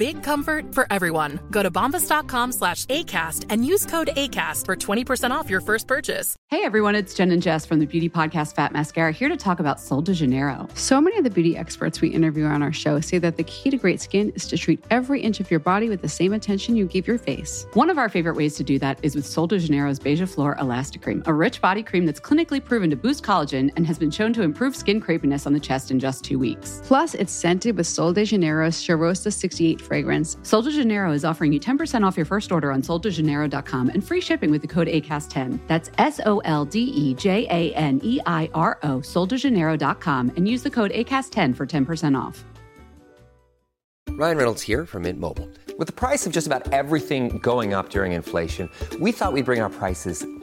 Big comfort for everyone. Go to bombas.com slash ACAST and use code ACAST for 20% off your first purchase. Hey everyone, it's Jen and Jess from the beauty podcast Fat Mascara here to talk about Sol de Janeiro. So many of the beauty experts we interview on our show say that the key to great skin is to treat every inch of your body with the same attention you give your face. One of our favorite ways to do that is with Sol de Janeiro's Beija Flor Elastic Cream, a rich body cream that's clinically proven to boost collagen and has been shown to improve skin crepiness on the chest in just two weeks. Plus, it's scented with Sol de Janeiro's Cheirosa 68 fragrance. Sol de Janeiro is offering you 10% off your first order on soldejaneiro.com and free shipping with the code ACAST10. That's S O L D E J A N E I R O, soldejaneiro.com, and use the code ACAST10 for 10% off. Ryan Reynolds here from Mint Mobile. With the price of just about everything going up during inflation, we thought we'd bring our prices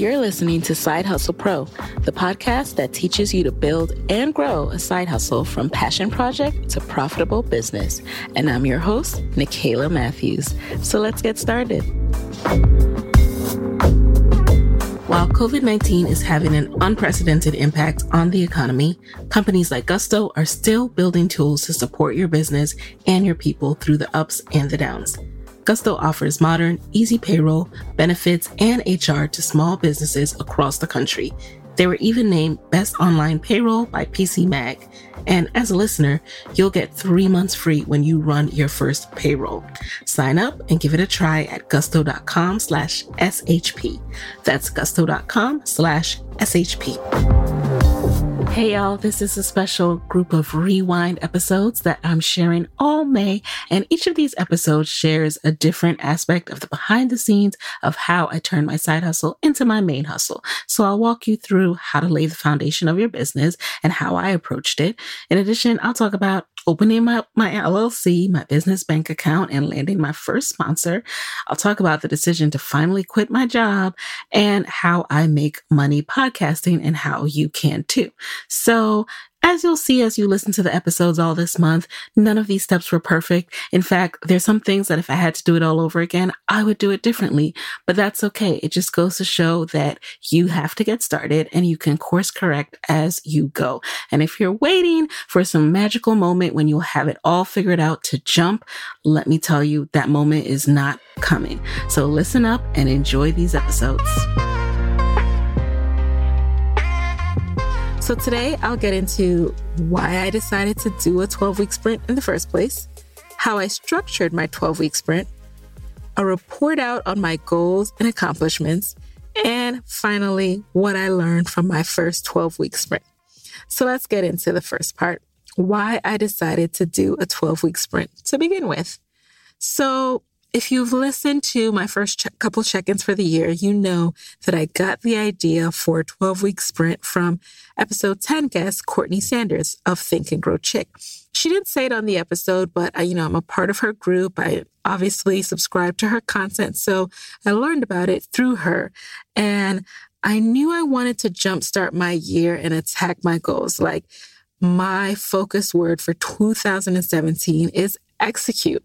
You're listening to Side Hustle Pro, the podcast that teaches you to build and grow a side hustle from passion project to profitable business. And I'm your host, Nicaila Matthews. So let's get started. While COVID 19 is having an unprecedented impact on the economy, companies like Gusto are still building tools to support your business and your people through the ups and the downs. Gusto offers modern, easy payroll, benefits, and HR to small businesses across the country. They were even named Best Online Payroll by PC Mag. And as a listener, you'll get three months free when you run your first payroll. Sign up and give it a try at gusto.com slash SHP. That's gusto.com slash SHP. Hey y'all, this is a special group of rewind episodes that I'm sharing all May, and each of these episodes shares a different aspect of the behind the scenes of how I turned my side hustle into my main hustle. So I'll walk you through how to lay the foundation of your business and how I approached it. In addition, I'll talk about opening my, my LLC, my business bank account, and landing my first sponsor. I'll talk about the decision to finally quit my job and how I make money podcasting and how you can too. So as you'll see as you listen to the episodes all this month, none of these steps were perfect. In fact, there's some things that if I had to do it all over again, I would do it differently, but that's okay. It just goes to show that you have to get started and you can course correct as you go. And if you're waiting for some magical moment when you'll have it all figured out to jump, let me tell you that moment is not coming. So listen up and enjoy these episodes. So today I'll get into why I decided to do a 12 week sprint in the first place, how I structured my 12 week sprint, a report out on my goals and accomplishments, and finally, what I learned from my first 12 week sprint. So let's get into the first part why I decided to do a 12 week sprint to begin with. So if you've listened to my first che- couple check-ins for the year, you know that I got the idea for a 12-week sprint from episode 10 guest Courtney Sanders of Think and Grow Chick. She didn't say it on the episode, but I, you know, I'm a part of her group. I obviously subscribe to her content, so I learned about it through her. And I knew I wanted to jumpstart my year and attack my goals. Like my focus word for 2017 is execute.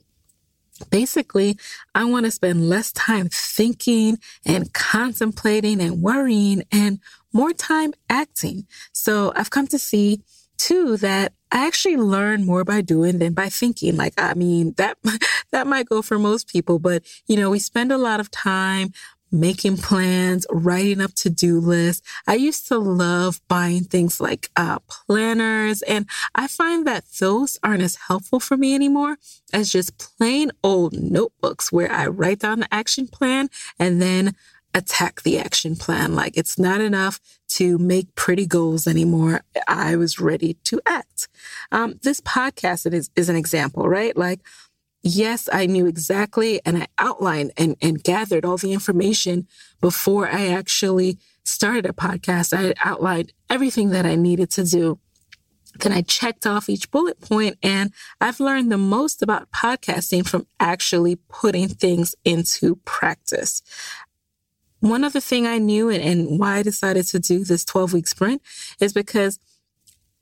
Basically, I want to spend less time thinking and contemplating and worrying and more time acting. So I've come to see too that I actually learn more by doing than by thinking. Like, I mean, that, that might go for most people, but you know, we spend a lot of time making plans, writing up to-do lists. I used to love buying things like uh, planners, and I find that those aren't as helpful for me anymore as just plain old notebooks where I write down the action plan and then attack the action plan. Like it's not enough to make pretty goals anymore. I was ready to act. Um, this podcast is, is an example, right? Like, yes, I knew exactly and I outlined and, and gathered all the information before I actually started a podcast. I outlined everything that I needed to do. Then I checked off each bullet point and I've learned the most about podcasting from actually putting things into practice. One other thing I knew and, and why I decided to do this 12 week sprint is because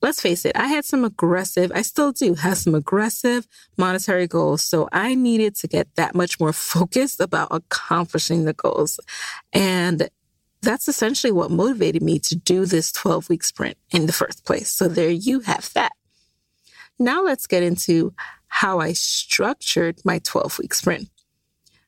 let's face it, I had some aggressive, I still do have some aggressive monetary goals. So I needed to get that much more focused about accomplishing the goals. And that's essentially what motivated me to do this 12 week sprint in the first place. So there you have that. Now let's get into how I structured my 12 week sprint.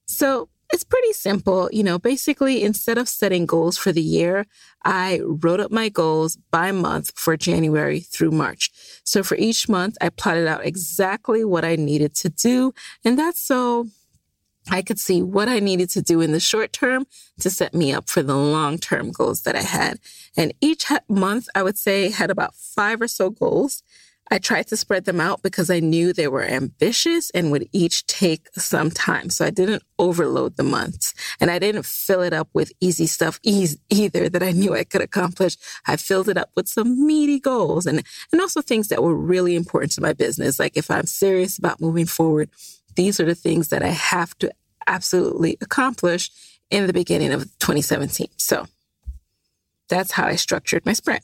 So it's pretty simple. You know, basically, instead of setting goals for the year, I wrote up my goals by month for January through March. So for each month, I plotted out exactly what I needed to do. And that's so I could see what I needed to do in the short term to set me up for the long term goals that I had. And each month, I would say, had about five or so goals. I tried to spread them out because I knew they were ambitious and would each take some time. So I didn't overload the months and I didn't fill it up with easy stuff either that I knew I could accomplish. I filled it up with some meaty goals and, and also things that were really important to my business. Like if I'm serious about moving forward, these are the things that I have to absolutely accomplish in the beginning of 2017. So that's how I structured my sprint.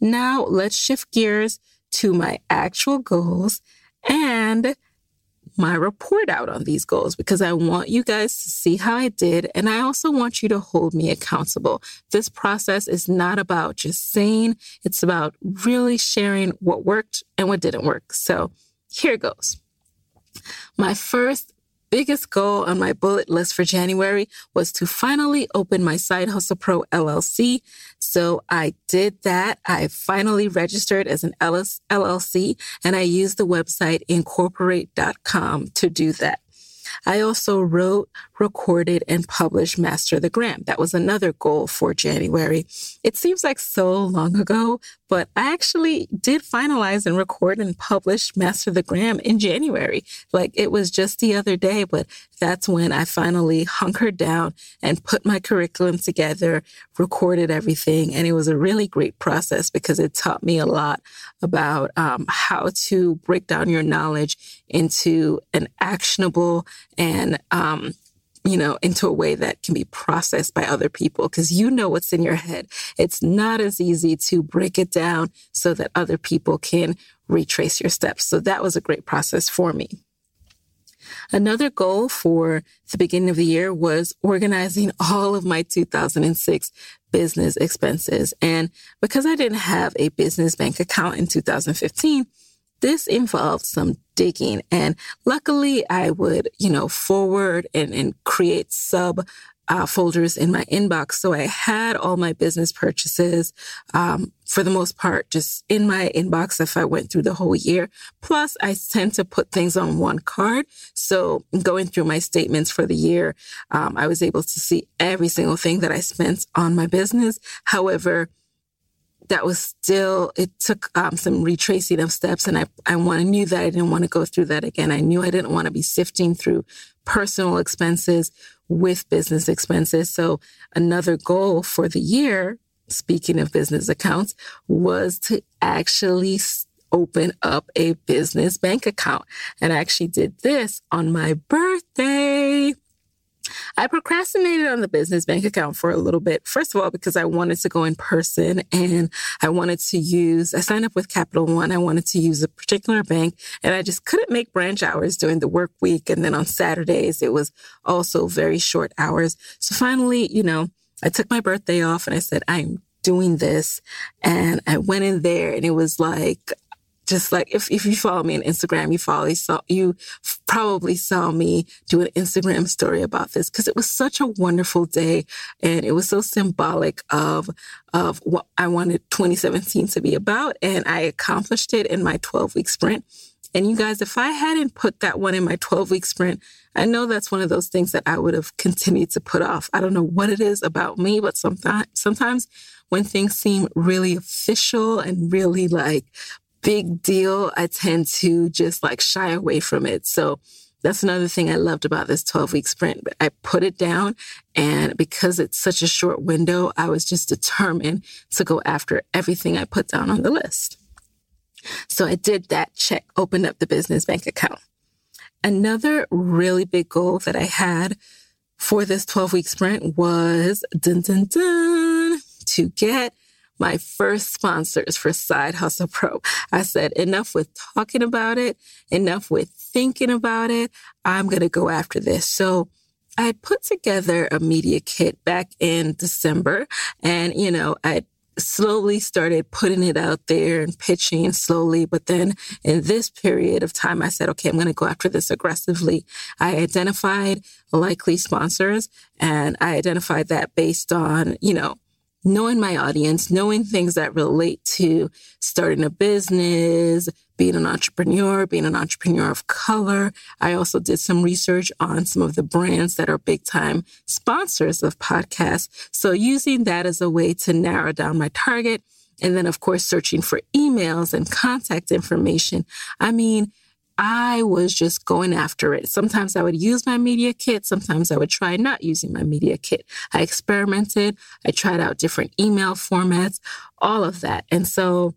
Now let's shift gears to my actual goals and my report out on these goals because I want you guys to see how I did. And I also want you to hold me accountable. This process is not about just saying, it's about really sharing what worked and what didn't work. So here goes. My first biggest goal on my bullet list for January was to finally open my Side Hustle Pro LLC. So I did that. I finally registered as an LLC and I used the website incorporate.com to do that. I also wrote, recorded, and published Master the Gram. That was another goal for January. It seems like so long ago, but I actually did finalize and record and publish Master the Gram in January. Like it was just the other day, but that's when I finally hunkered down and put my curriculum together, recorded everything. And it was a really great process because it taught me a lot about um, how to break down your knowledge into an actionable and um, you know, into a way that can be processed by other people because you know what's in your head. It's not as easy to break it down so that other people can retrace your steps. So that was a great process for me. Another goal for the beginning of the year was organizing all of my 2006 business expenses. And because I didn't have a business bank account in 2015, this involved some digging. And luckily, I would, you know, forward and, and create sub uh, folders in my inbox. So I had all my business purchases, um, for the most part, just in my inbox if I went through the whole year. Plus, I tend to put things on one card. So going through my statements for the year, um, I was able to see every single thing that I spent on my business. However, that was still it took um, some retracing of steps and i i want, knew that i didn't want to go through that again. I knew i didn't want to be sifting through personal expenses with business expenses. So another goal for the year speaking of business accounts was to actually open up a business bank account. And i actually did this on my birthday I procrastinated on the business bank account for a little bit. First of all, because I wanted to go in person and I wanted to use, I signed up with Capital One. I wanted to use a particular bank and I just couldn't make branch hours during the work week. And then on Saturdays, it was also very short hours. So finally, you know, I took my birthday off and I said, I'm doing this. And I went in there and it was like, just like if, if you follow me on Instagram, you follow saw you probably saw me do an Instagram story about this because it was such a wonderful day and it was so symbolic of of what I wanted 2017 to be about and I accomplished it in my 12 week sprint. And you guys, if I hadn't put that one in my 12 week sprint, I know that's one of those things that I would have continued to put off. I don't know what it is about me, but sometimes, sometimes when things seem really official and really like big deal, I tend to just like shy away from it. So that's another thing I loved about this 12 week sprint. I put it down and because it's such a short window, I was just determined to go after everything I put down on the list. So I did that check, opened up the business bank account. Another really big goal that I had for this 12 week sprint was dun, dun, dun, to get my first sponsors for Side Hustle Pro. I said, enough with talking about it, enough with thinking about it. I'm going to go after this. So I put together a media kit back in December and, you know, I slowly started putting it out there and pitching slowly. But then in this period of time, I said, okay, I'm going to go after this aggressively. I identified likely sponsors and I identified that based on, you know, knowing my audience, knowing things that relate to starting a business, being an entrepreneur, being an entrepreneur of color. I also did some research on some of the brands that are big time sponsors of podcasts. So using that as a way to narrow down my target. And then, of course, searching for emails and contact information. I mean, I was just going after it. Sometimes I would use my media kit. Sometimes I would try not using my media kit. I experimented. I tried out different email formats, all of that. And so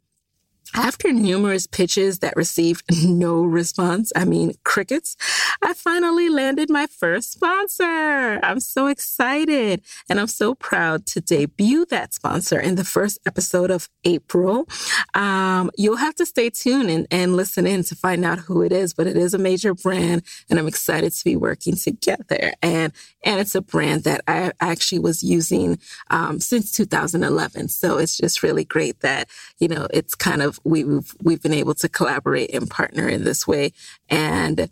after numerous pitches that received no response, I mean, crickets, I finally landed my first sponsor. I'm so excited and I'm so proud to debut that sponsor in the first episode of April. Um, you'll have to stay tuned and, and listen in to find out who it is, but it is a major brand and I'm excited to be working together. And, and it's a brand that I actually was using um, since 2011. So it's just really great that, you know, it's kind of we've we've been able to collaborate and partner in this way and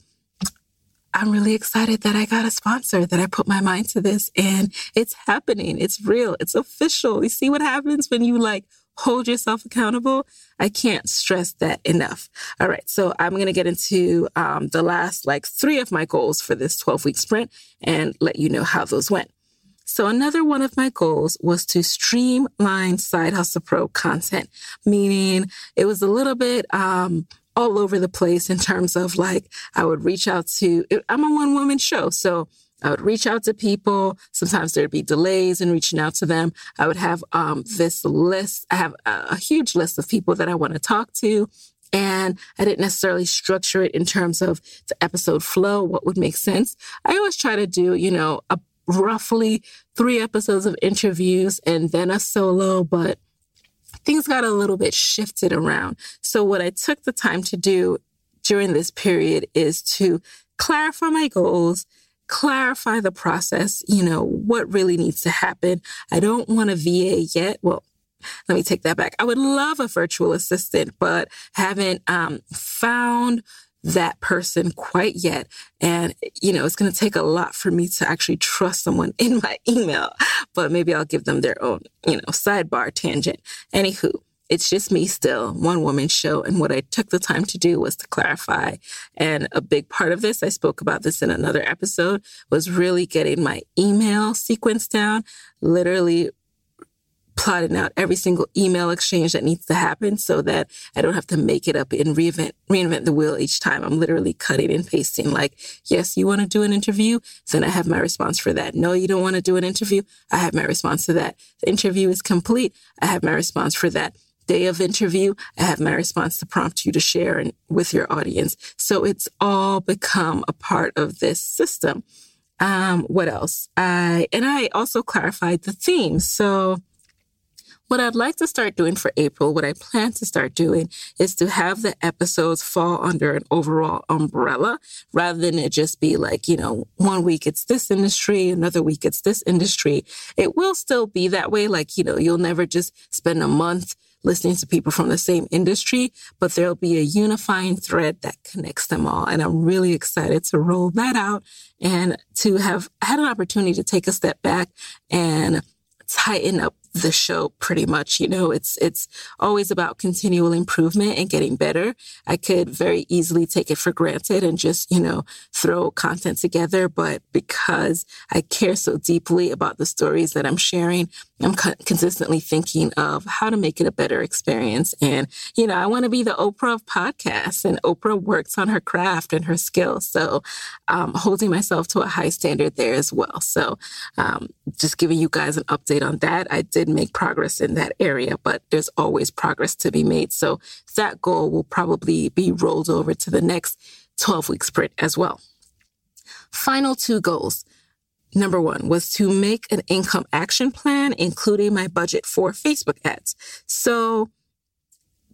I'm really excited that I got a sponsor, that I put my mind to this and it's happening. It's real. It's official. You see what happens when you like hold yourself accountable? I can't stress that enough. All right. So I'm going to get into um, the last like three of my goals for this 12 week sprint and let you know how those went. So another one of my goals was to streamline Side Hustle Pro content, meaning it was a little bit, um, all over the place in terms of like, I would reach out to, I'm a one woman show. So I would reach out to people. Sometimes there'd be delays in reaching out to them. I would have um, this list. I have a, a huge list of people that I want to talk to. And I didn't necessarily structure it in terms of the episode flow, what would make sense. I always try to do, you know, a roughly three episodes of interviews and then a solo, but things got a little bit shifted around. So what I took the time to do during this period is to clarify my goals, clarify the process, you know, what really needs to happen. I don't want a VA yet. Well, let me take that back. I would love a virtual assistant, but haven't um, found that person quite yet. And, you know, it's going to take a lot for me to actually trust someone in my email, but maybe I'll give them their own, you know, sidebar tangent. Anywho, it's just me still, one woman show. And what I took the time to do was to clarify. And a big part of this, I spoke about this in another episode, was really getting my email sequence down, literally plotting out every single email exchange that needs to happen so that I don't have to make it up and reinvent, reinvent the wheel each time. I'm literally cutting and pasting like, yes, you want to do an interview? Then I have my response for that. No, you don't want to do an interview? I have my response to that. The interview is complete. I have my response for that day of interview, I have my response to prompt you to share and, with your audience. So it's all become a part of this system. Um, what else? I, and I also clarified the theme. So what I'd like to start doing for April, what I plan to start doing is to have the episodes fall under an overall umbrella rather than it just be like, you know, one week it's this industry, another week it's this industry. It will still be that way. Like, you know, you'll never just spend a month listening to people from the same industry, but there'll be a unifying thread that connects them all. And I'm really excited to roll that out and to have had an opportunity to take a step back and tighten up the show pretty much. You know, it's, it's always about continual improvement and getting better. I could very easily take it for granted and just, you know, throw content together. But because I care so deeply about the stories that I'm sharing, I'm co- consistently thinking of how to make it a better experience. And, you know, I want to be the Oprah of podcasts and Oprah works on her craft and her skills. So, um, holding myself to a high standard there as well. So, um, just giving you guys an update on that. I did make progress in that area, but there's always progress to be made. So that goal will probably be rolled over to the next 12 week sprint as well. Final two goals. Number one was to make an income action plan, including my budget for Facebook ads. So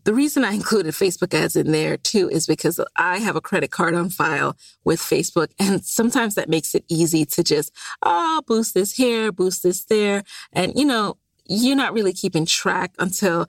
the reason I included Facebook ads in there too is because I have a credit card on file with Facebook. And sometimes that makes it easy to just, oh, boost this here, boost this there. And, you know, you're not really keeping track until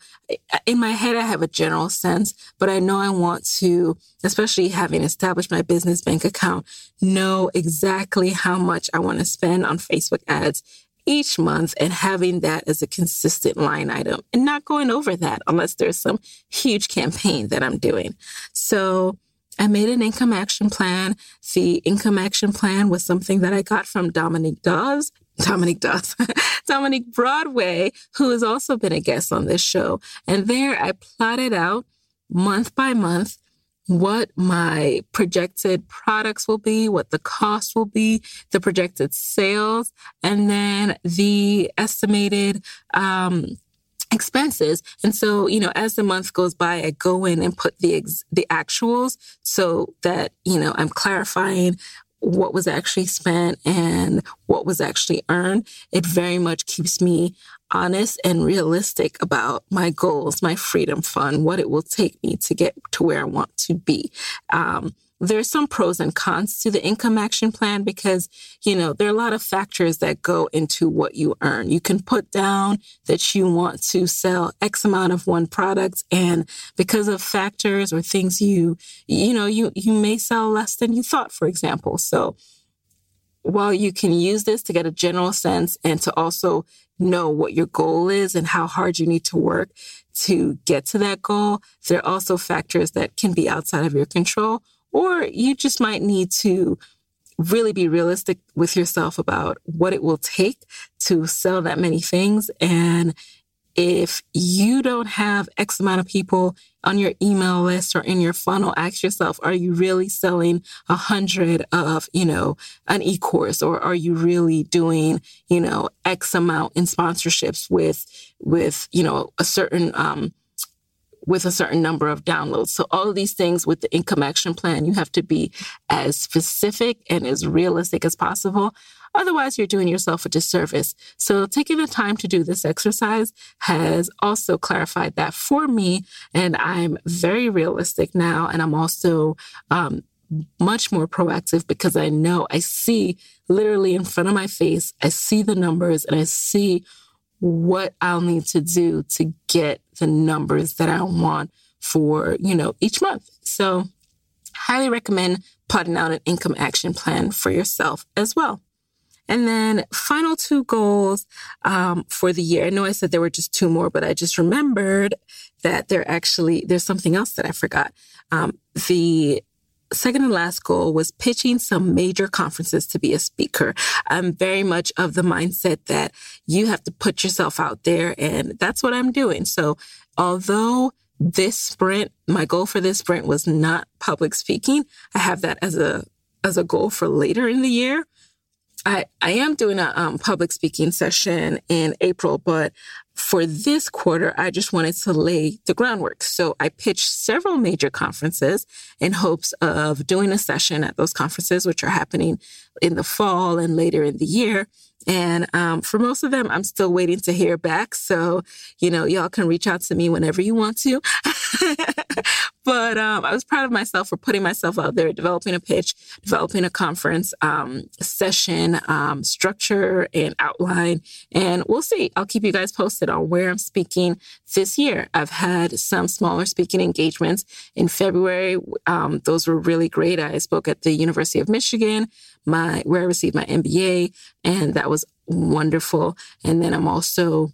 in my head, I have a general sense, but I know I want to, especially having established my business bank account, know exactly how much I want to spend on Facebook ads each month and having that as a consistent line item and not going over that unless there's some huge campaign that I'm doing. So I made an income action plan. The income action plan was something that I got from Dominique Dawes. Dominique Dawes, Dominique Broadway, who has also been a guest on this show. And there I plotted out month by month what my projected products will be, what the cost will be, the projected sales, and then the estimated um, expenses. And so, you know, as the month goes by, I go in and put the ex- the actuals so that you know I'm clarifying what was actually spent and what was actually earned. It very much keeps me honest and realistic about my goals, my freedom fund, what it will take me to get to where I want to be. Um, there's some pros and cons to the income action plan because, you know, there are a lot of factors that go into what you earn. You can put down that you want to sell X amount of one product and because of factors or things you, you know, you, you may sell less than you thought, for example. So while you can use this to get a general sense and to also know what your goal is and how hard you need to work to get to that goal, there are also factors that can be outside of your control, or you just might need to really be realistic with yourself about what it will take to sell that many things. And if you don't have X amount of people on your email list or in your funnel, ask yourself, are you really selling a hundred of, you know, an e-course? Or are you really doing, you know, X amount in sponsorships with, with, you know, a certain, um, with a certain number of downloads. So all of these things with the income action plan, you have to be as specific and as realistic as possible. Otherwise, you're doing yourself a disservice. So taking the time to do this exercise has also clarified that for me. And I'm very realistic now. And I'm also, um, much more proactive because I know I see literally in front of my face, I see the numbers and I see what I'll need to do to get the numbers that I want for, you know, each month. So highly recommend putting out an income action plan for yourself as well. And then final two goals um, for the year. I know I said there were just two more, but I just remembered that there actually there's something else that I forgot. Um, the second and last goal was pitching some major conferences to be a speaker. I'm very much of the mindset that you have to put yourself out there, and that's what I'm doing. So although this sprint, my goal for this sprint was not public speaking. I have that as a as a goal for later in the year. I, I am doing a um, public speaking session in April, but for this quarter, I just wanted to lay the groundwork. So I pitched several major conferences in hopes of doing a session at those conferences, which are happening in the fall and later in the year. And um, for most of them, I'm still waiting to hear back. So, you know, y'all can reach out to me whenever you want to. but um, I was proud of myself for putting myself out there, developing a pitch, developing a conference um, session um, structure and outline. And we'll see. I'll keep you guys posted on where I'm speaking this year. I've had some smaller speaking engagements in February. Um, those were really great. I spoke at the University of Michigan my where I received my MBA, and that was wonderful. And then I'm also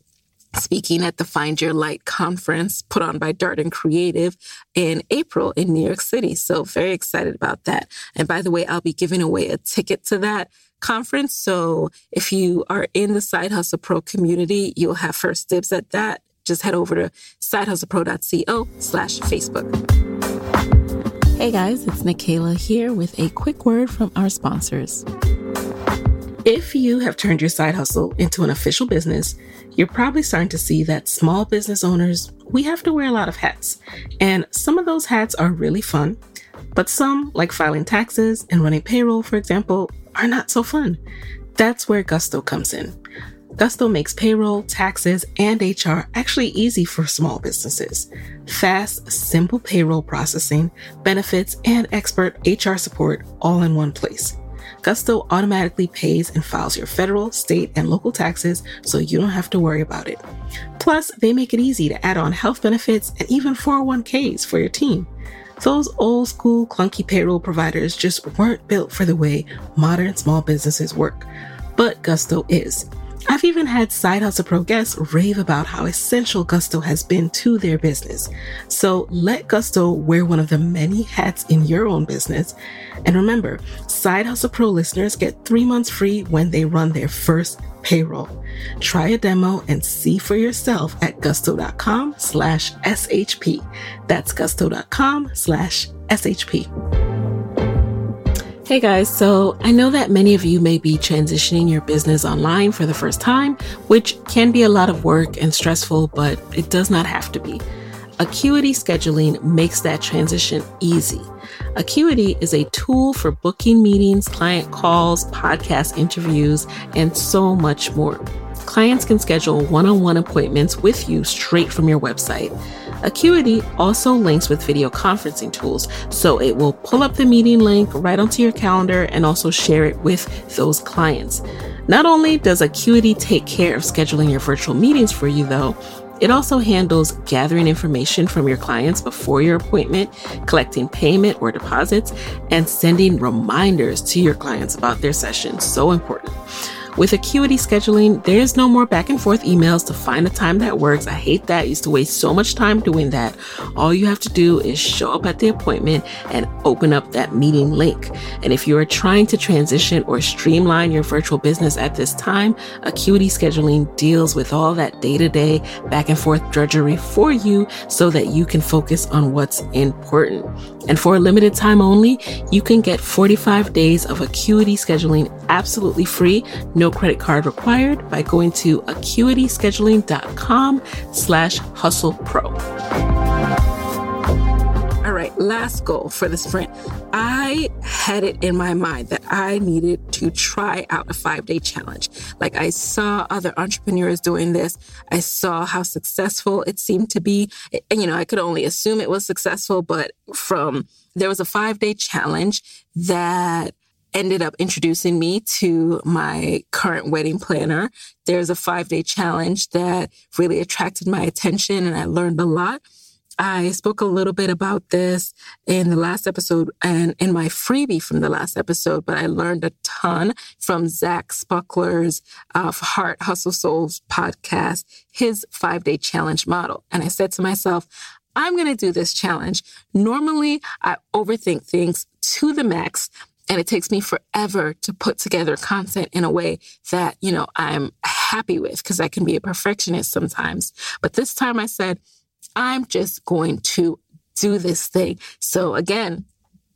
speaking at the Find Your Light conference put on by Darden Creative in April in New York City. So very excited about that. And by the way, I'll be giving away a ticket to that conference. So if you are in the Side Hustle Pro community, you'll have first dibs at that. Just head over to sidehustlepro.co slash Facebook. Hey guys, it's Nicaila here with a quick word from our sponsors. If you have turned your side hustle into an official business, you're probably starting to see that small business owners, we have to wear a lot of hats. And some of those hats are really fun, but some, like filing taxes and running payroll, for example, are not so fun. That's where Gusto comes in. Gusto makes payroll, taxes, and HR actually easy for small businesses. Fast, simple payroll processing, benefits, and expert HR support all in one place. Gusto automatically pays and files your federal, state, and local taxes so you don't have to worry about it. Plus, they make it easy to add on health benefits and even 401ks for your team. Those old school clunky payroll providers just weren't built for the way modern small businesses work. But Gusto is. I've even had Side Hustle Pro guests rave about how essential Gusto has been to their business. So let Gusto wear one of the many hats in your own business. And remember, Side Hustle Pro listeners get three months free when they run their first payroll. Try a demo and see for yourself at gusto.com slash SHP. That's gusto.com slash SHP. Hey guys, so I know that many of you may be transitioning your business online for the first time, which can be a lot of work and stressful, but it does not have to be. Acuity scheduling makes that transition easy. Acuity is a tool for booking meetings, client calls, podcast interviews, and so much more. Clients can schedule one on one appointments with you straight from your website. Acuity also links with video conferencing tools, so it will pull up the meeting link right onto your calendar and also share it with those clients. Not only does Acuity take care of scheduling your virtual meetings for you, though, it also handles gathering information from your clients before your appointment, collecting payment or deposits, and sending reminders to your clients about their session. So important. With Acuity scheduling, there's no more back and forth emails to find a time that works. I hate that. I used to waste so much time doing that. All you have to do is show up at the appointment and open up that meeting link. And if you are trying to transition or streamline your virtual business at this time, Acuity scheduling deals with all that day to day back and forth drudgery for you so that you can focus on what's important. And for a limited time only, you can get 45 days of Acuity scheduling absolutely free, no credit card required by going to acuityscheduling.com slash hustle pro. All right, last goal for the sprint. I had it in my mind that I needed to try out a five day challenge. Like I saw other entrepreneurs doing this. I saw how successful it seemed to be. And, you know, I could only assume it was successful, but from there was a five day challenge that ended up introducing me to my current wedding planner. There's a five day challenge that really attracted my attention and I learned a lot. I spoke a little bit about this in the last episode and in my freebie from the last episode, but I learned a ton from Zach Spuckler's uh, Heart Hustle Souls podcast, his five day challenge model. And I said to myself, I'm going to do this challenge. Normally, I overthink things to the max. And it takes me forever to put together content in a way that, you know, I'm happy with because I can be a perfectionist sometimes. But this time I said, I'm just going to do this thing. So again,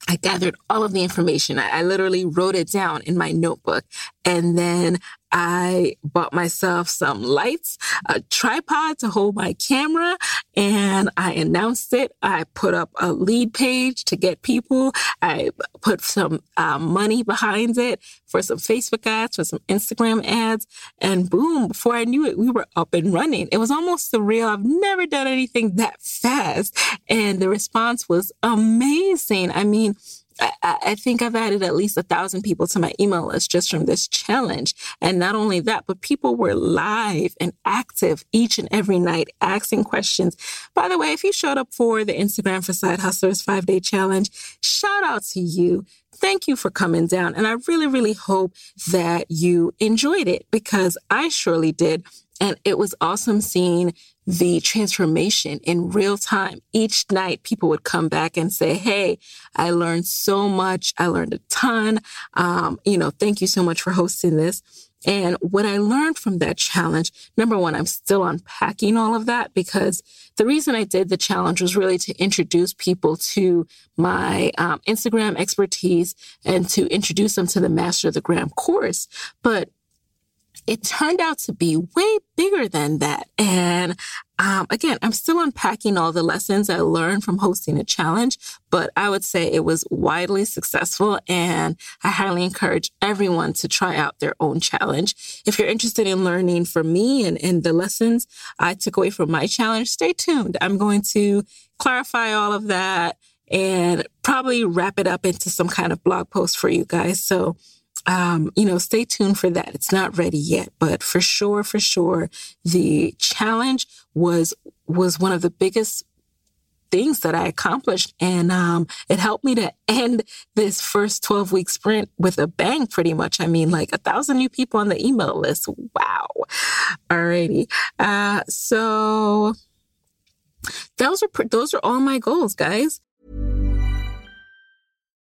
I gathered all of the information. I, I, literally wrote it down in my notebook. And then I bought myself some lights, a tripod to hold my camera, and I announced it. I put up a lead page to get people. I put some uh, money behind it for some Facebook ads, for some Instagram ads, and boom, before I knew it, we were up and running. It was almost surreal. I've never done anything that fast. And the response was amazing. I mean, I, I, think I've added at least a thousand people to my email list just from this challenge. And not only that, but people were live and active each and every night asking questions. By the way, if you showed up for the Instagram for Side Hustlers five day challenge, shout out to you. Thank you for coming down. And I really, really hope that you enjoyed it because I surely did. And it was awesome seeing the transformation in real time. Each night, people would come back and say, Hey, I learned so much. I learned a ton. Um, you know, thank you so much for hosting this. And what I learned from that challenge, number one, I'm still unpacking all of that because the reason I did the challenge was really to introduce people to my um, Instagram expertise and to introduce them to the Master of the Gram course. But it turned out to be way bigger than that. And um, again, I'm still unpacking all the lessons I learned from hosting a challenge, but I would say it was widely successful and I highly encourage everyone to try out their own challenge. If you're interested in learning from me and, and the lessons I took away from my challenge, stay tuned. I'm going to clarify all of that and probably wrap it up into some kind of blog post for you guys. So um, you know, stay tuned for that. It's not ready yet, but for sure, for sure, the challenge was was one of the biggest things that I accomplished. And um, it helped me to end this first 12 week sprint with a bang, pretty much. I mean, like a thousand new people on the email list. Wow. Alrighty. Uh, so those are, those are all my goals, guys.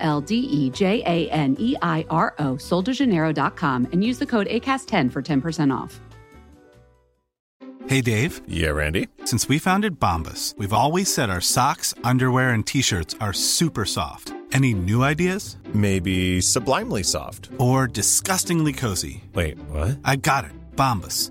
L D E J A N E I R O, soldejaneiro.com, and use the code ACAST10 for 10% off. Hey, Dave. Yeah, Randy. Since we founded Bombas, we've always said our socks, underwear, and t shirts are super soft. Any new ideas? Maybe sublimely soft. Or disgustingly cozy? Wait, what? I got it. Bombas.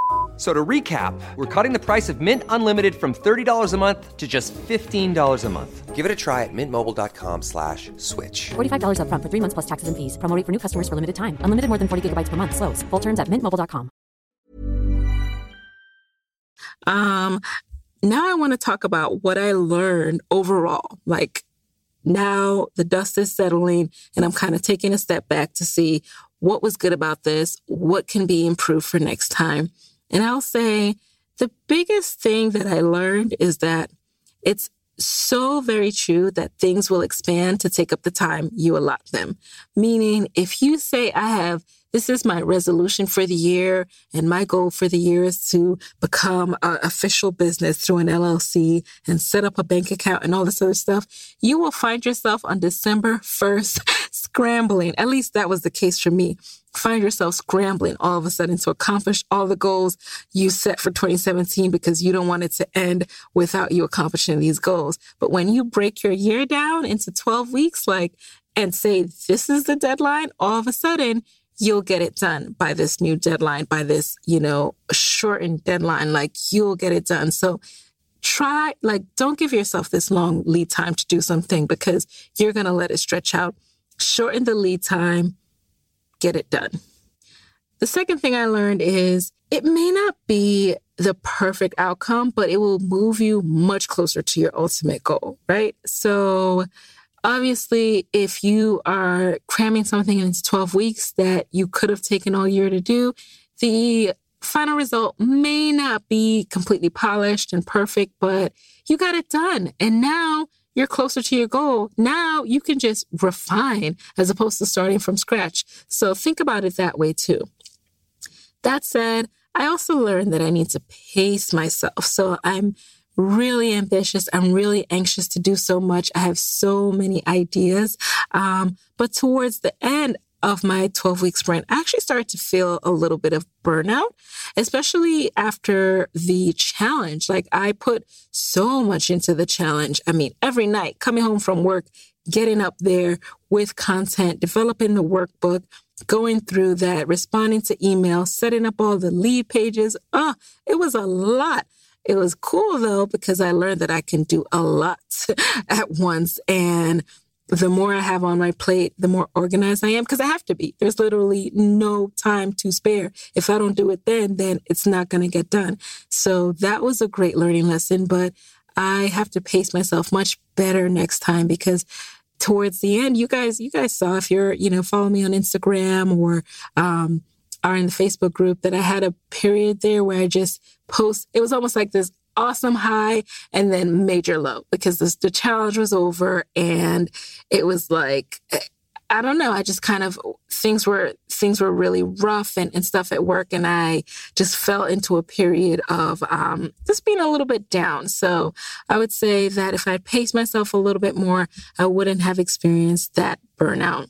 So to recap, we're cutting the price of Mint Unlimited from $30 a month to just $15 a month. Give it a try at mintmobile.com slash switch. $45 up front for three months plus taxes and fees. Promo for new customers for limited time. Unlimited more than 40 gigabytes per month. Slows. Full terms at mintmobile.com. Um, now I want to talk about what I learned overall. Like now the dust is settling and I'm kind of taking a step back to see what was good about this, what can be improved for next time. And I'll say the biggest thing that I learned is that it's so very true that things will expand to take up the time you allot them. Meaning, if you say, I have this is my resolution for the year. And my goal for the year is to become an official business through an LLC and set up a bank account and all this other stuff. You will find yourself on December 1st scrambling. At least that was the case for me. Find yourself scrambling all of a sudden to accomplish all the goals you set for 2017 because you don't want it to end without you accomplishing these goals. But when you break your year down into 12 weeks, like, and say, this is the deadline, all of a sudden you'll get it done by this new deadline, by this, you know, shortened deadline. Like you'll get it done. So try, like, don't give yourself this long lead time to do something because you're going to let it stretch out. Shorten the lead time, get it done. The second thing I learned is it may not be the perfect outcome, but it will move you much closer to your ultimate goal, right? So, Obviously, if you are cramming something into 12 weeks that you could have taken all year to do, the final result may not be completely polished and perfect, but you got it done. And now you're closer to your goal. Now you can just refine as opposed to starting from scratch. So think about it that way too. That said, I also learned that I need to pace myself. So I'm really ambitious. I'm really anxious to do so much. I have so many ideas. Um, but towards the end, of my 12 week sprint, I actually started to feel a little bit of burnout, especially after the challenge. Like I put so much into the challenge. I mean, every night coming home from work, getting up there with content, developing the workbook, going through that, responding to emails, setting up all the lead pages. Ah, it was a lot. It was cool though, because I learned that I can do a lot at once. And the more I have on my plate, the more organized I am because I have to be. There's literally no time to spare. If I don't do it then, then it's not going to get done. So that was a great learning lesson, but I have to pace myself much better next time because towards the end, you guys, you guys saw if you're, you know, follow me on Instagram or, um, are in the Facebook group that I had a period there where I just post. It was almost like this awesome high and then major low because this, the challenge was over and it was like I don't know. I just kind of things were things were really rough and, and stuff at work, and I just fell into a period of um, just being a little bit down. So I would say that if I paced myself a little bit more, I wouldn't have experienced that burnout.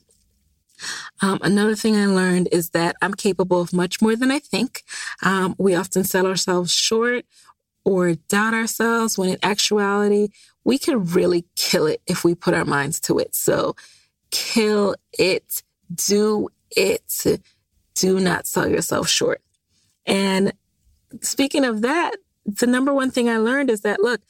Um, another thing I learned is that I'm capable of much more than I think. Um, we often sell ourselves short or doubt ourselves when in actuality, we can really kill it if we put our minds to it. So kill it, do it. Do not sell yourself short. And speaking of that, the number one thing I learned is that look,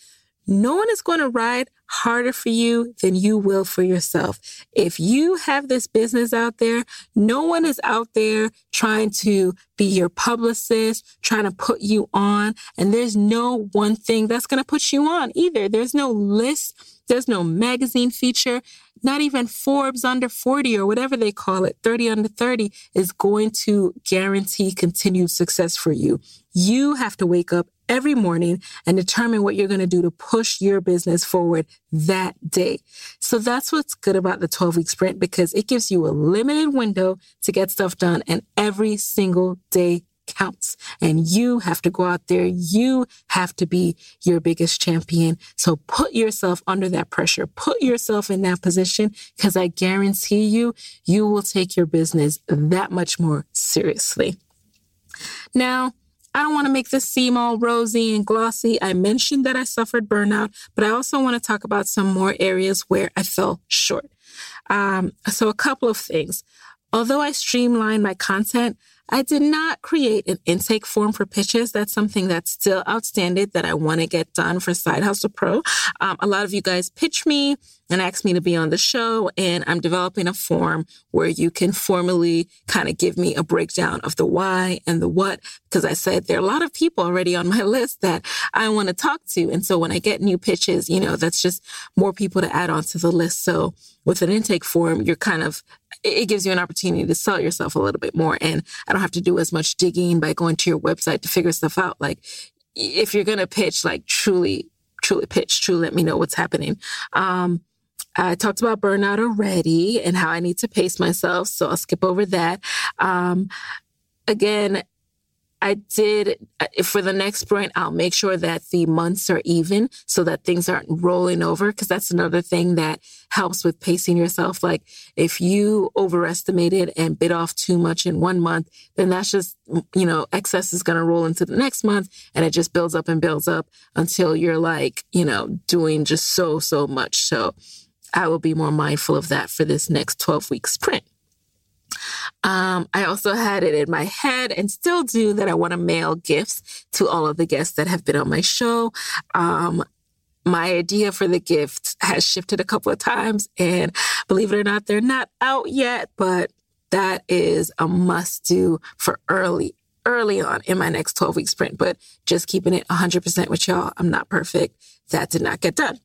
no one is going to ride harder for you than you will for yourself. If you have this business out there, no one is out there trying to be your publicist, trying to put you on. And there's no one thing that's going to put you on either. There's no list. There's no magazine feature. Not even Forbes under 40 or whatever they call it, 30 under 30 is going to guarantee continued success for you. You have to wake up every morning and determine what you're going to do to push your business forward that day. So that's what's good about the 12 week sprint because it gives you a limited window to get stuff done and every single day counts and you have to go out there. You have to be your biggest champion. So put yourself under that pressure. Put yourself in that position because I guarantee you, you will take your business that much more seriously. Now, I don't want to make this seem all rosy and glossy. I mentioned that I suffered burnout, but I also want to talk about some more areas where I fell short. Um, so, a couple of things. Although I streamlined my content, I did not create an intake form for pitches. That's something that's still outstanding that I want to get done for Side Hustle Pro. Um, a lot of you guys pitch me and ask me to be on the show, and I'm developing a form where you can formally kind of give me a breakdown of the why and the what. Because I said there are a lot of people already on my list that I want to talk to. And so when I get new pitches, you know, that's just more people to add on to the list. So with an intake form, you're kind of it gives you an opportunity to sell yourself a little bit more. And I don't have to do as much digging by going to your website to figure stuff out. Like if you're going to pitch, like truly, truly pitch, truly let me know what's happening. Um, I talked about burnout already and how I need to pace myself. So I'll skip over that. Um, again, I did uh, for the next sprint, I'll make sure that the months are even so that things aren't rolling over. Cause that's another thing that helps with pacing yourself. Like if you overestimated and bit off too much in one month, then that's just, you know, excess is going to roll into the next month and it just builds up and builds up until you're like, you know, doing just so, so much. So I will be more mindful of that for this next 12 week sprint. Um, I also had it in my head and still do that I want to mail gifts to all of the guests that have been on my show. Um, my idea for the gift has shifted a couple of times, and believe it or not, they're not out yet, but that is a must do for early, early on in my next 12 week sprint. But just keeping it 100% with y'all, I'm not perfect. That did not get done.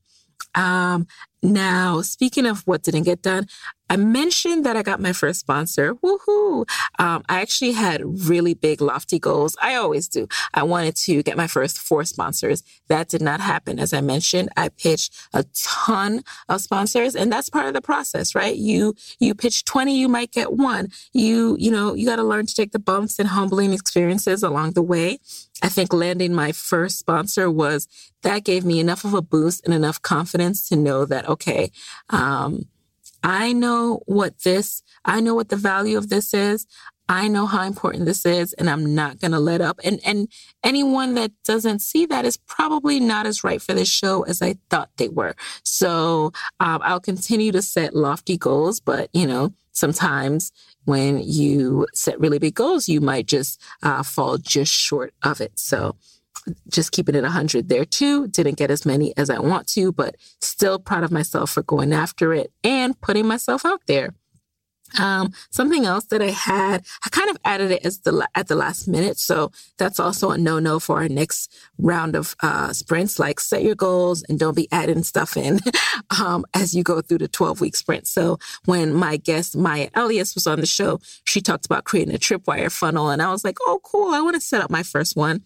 Um, now, speaking of what didn't get done, I mentioned that I got my first sponsor. Woohoo! Um, I actually had really big, lofty goals. I always do. I wanted to get my first four sponsors. That did not happen. As I mentioned, I pitched a ton of sponsors and that's part of the process, right? You, you pitch 20, you might get one. You, you know, you got to learn to take the bumps and humbling experiences along the way. I think landing my first sponsor was that gave me enough of a boost and enough confidence to know that, okay, um, I know what this, I know what the value of this is. I know how important this is and I'm not going to let up. And, and anyone that doesn't see that is probably not as right for this show as I thought they were. So um, I'll continue to set lofty goals, but you know, sometimes when you set really big goals, you might just uh, fall just short of it. So just keeping it 100 there too. Didn't get as many as I want to, but still proud of myself for going after it and putting myself out there. Um, something else that I had, I kind of added it as the at the last minute, so that's also a no no for our next round of uh, sprints. Like set your goals and don't be adding stuff in um, as you go through the twelve week sprint. So when my guest Maya Elious was on the show, she talked about creating a tripwire funnel, and I was like, oh cool, I want to set up my first one.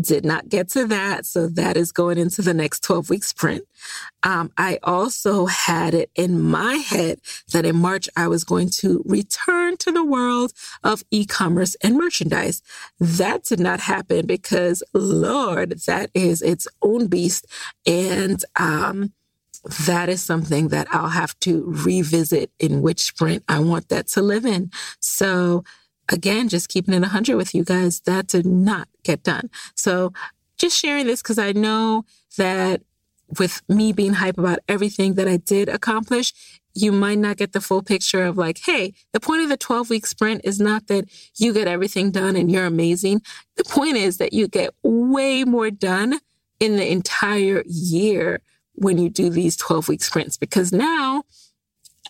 Did not get to that. So that is going into the next 12 week sprint. Um, I also had it in my head that in March I was going to return to the world of e-commerce and merchandise. That did not happen because Lord, that is its own beast. And, um, that is something that I'll have to revisit in which sprint I want that to live in. So again, just keeping it 100 with you guys, that did not get done. So just sharing this because I know that with me being hype about everything that I did accomplish, you might not get the full picture of like, hey, the point of the 12 week sprint is not that you get everything done and you're amazing. The point is that you get way more done in the entire year when you do these 12 week sprints because now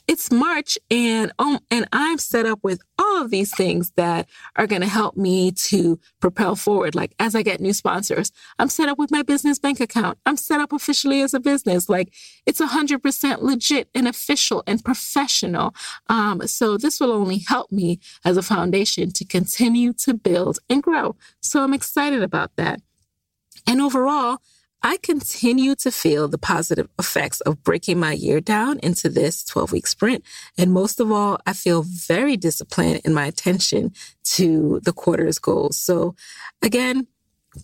it's March and um, and I'm set up with all of these things that are going to help me to propel forward. Like as I get new sponsors, I'm set up with my business bank account. I'm set up officially as a business. Like it's a hundred percent legit and official and professional. Um, so this will only help me as a foundation to continue to build and grow. So I'm excited about that. And overall, I continue to feel the positive effects of breaking my year down into this 12 week sprint. And most of all, I feel very disciplined in my attention to the quarter's goals. So again,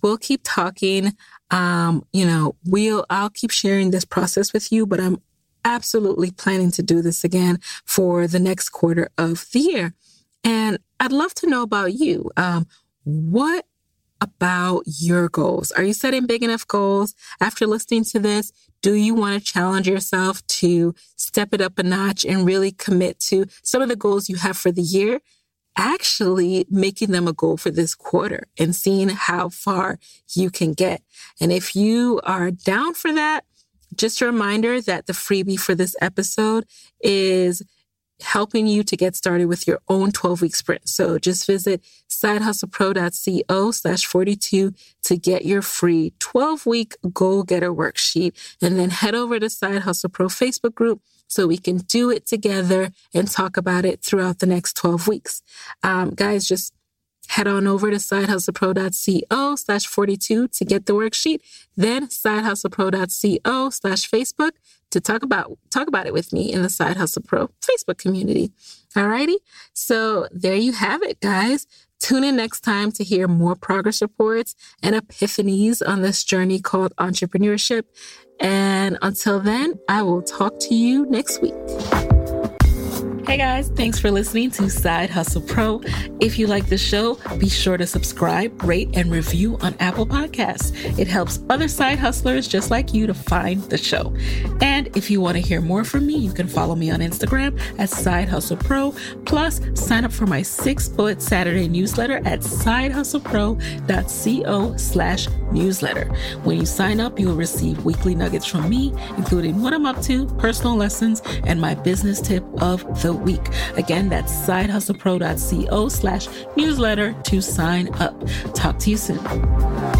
we'll keep talking. Um, you know, we'll, I'll keep sharing this process with you, but I'm absolutely planning to do this again for the next quarter of the year. And I'd love to know about you. Um, what about your goals. Are you setting big enough goals? After listening to this, do you want to challenge yourself to step it up a notch and really commit to some of the goals you have for the year? Actually making them a goal for this quarter and seeing how far you can get. And if you are down for that, just a reminder that the freebie for this episode is helping you to get started with your own 12 week sprint. So just visit sidehustlepro.co slash 42 to get your free 12 week goal getter worksheet and then head over to Side Hustle Pro Facebook group so we can do it together and talk about it throughout the next 12 weeks. Um, guys, just head on over to sidehustlepro.co slash 42 to get the worksheet. Then sidehustlepro.co slash Facebook to talk about talk about it with me in the Side Hustle Pro Facebook community. Alrighty. So there you have it, guys. Tune in next time to hear more progress reports and epiphanies on this journey called entrepreneurship. And until then, I will talk to you next week. Hey guys, thanks for listening to Side Hustle Pro. If you like the show, be sure to subscribe, rate, and review on Apple Podcasts. It helps other side hustlers just like you to find the show. And if you want to hear more from me, you can follow me on Instagram at Side Hustle Pro. Plus, sign up for my six bullet Saturday newsletter at sidehustlepro.co slash newsletter. When you sign up, you'll receive weekly nuggets from me, including what I'm up to, personal lessons, and my business tip of the week. Again, that's sidehustlepro.co slash newsletter to sign up. Talk to you soon.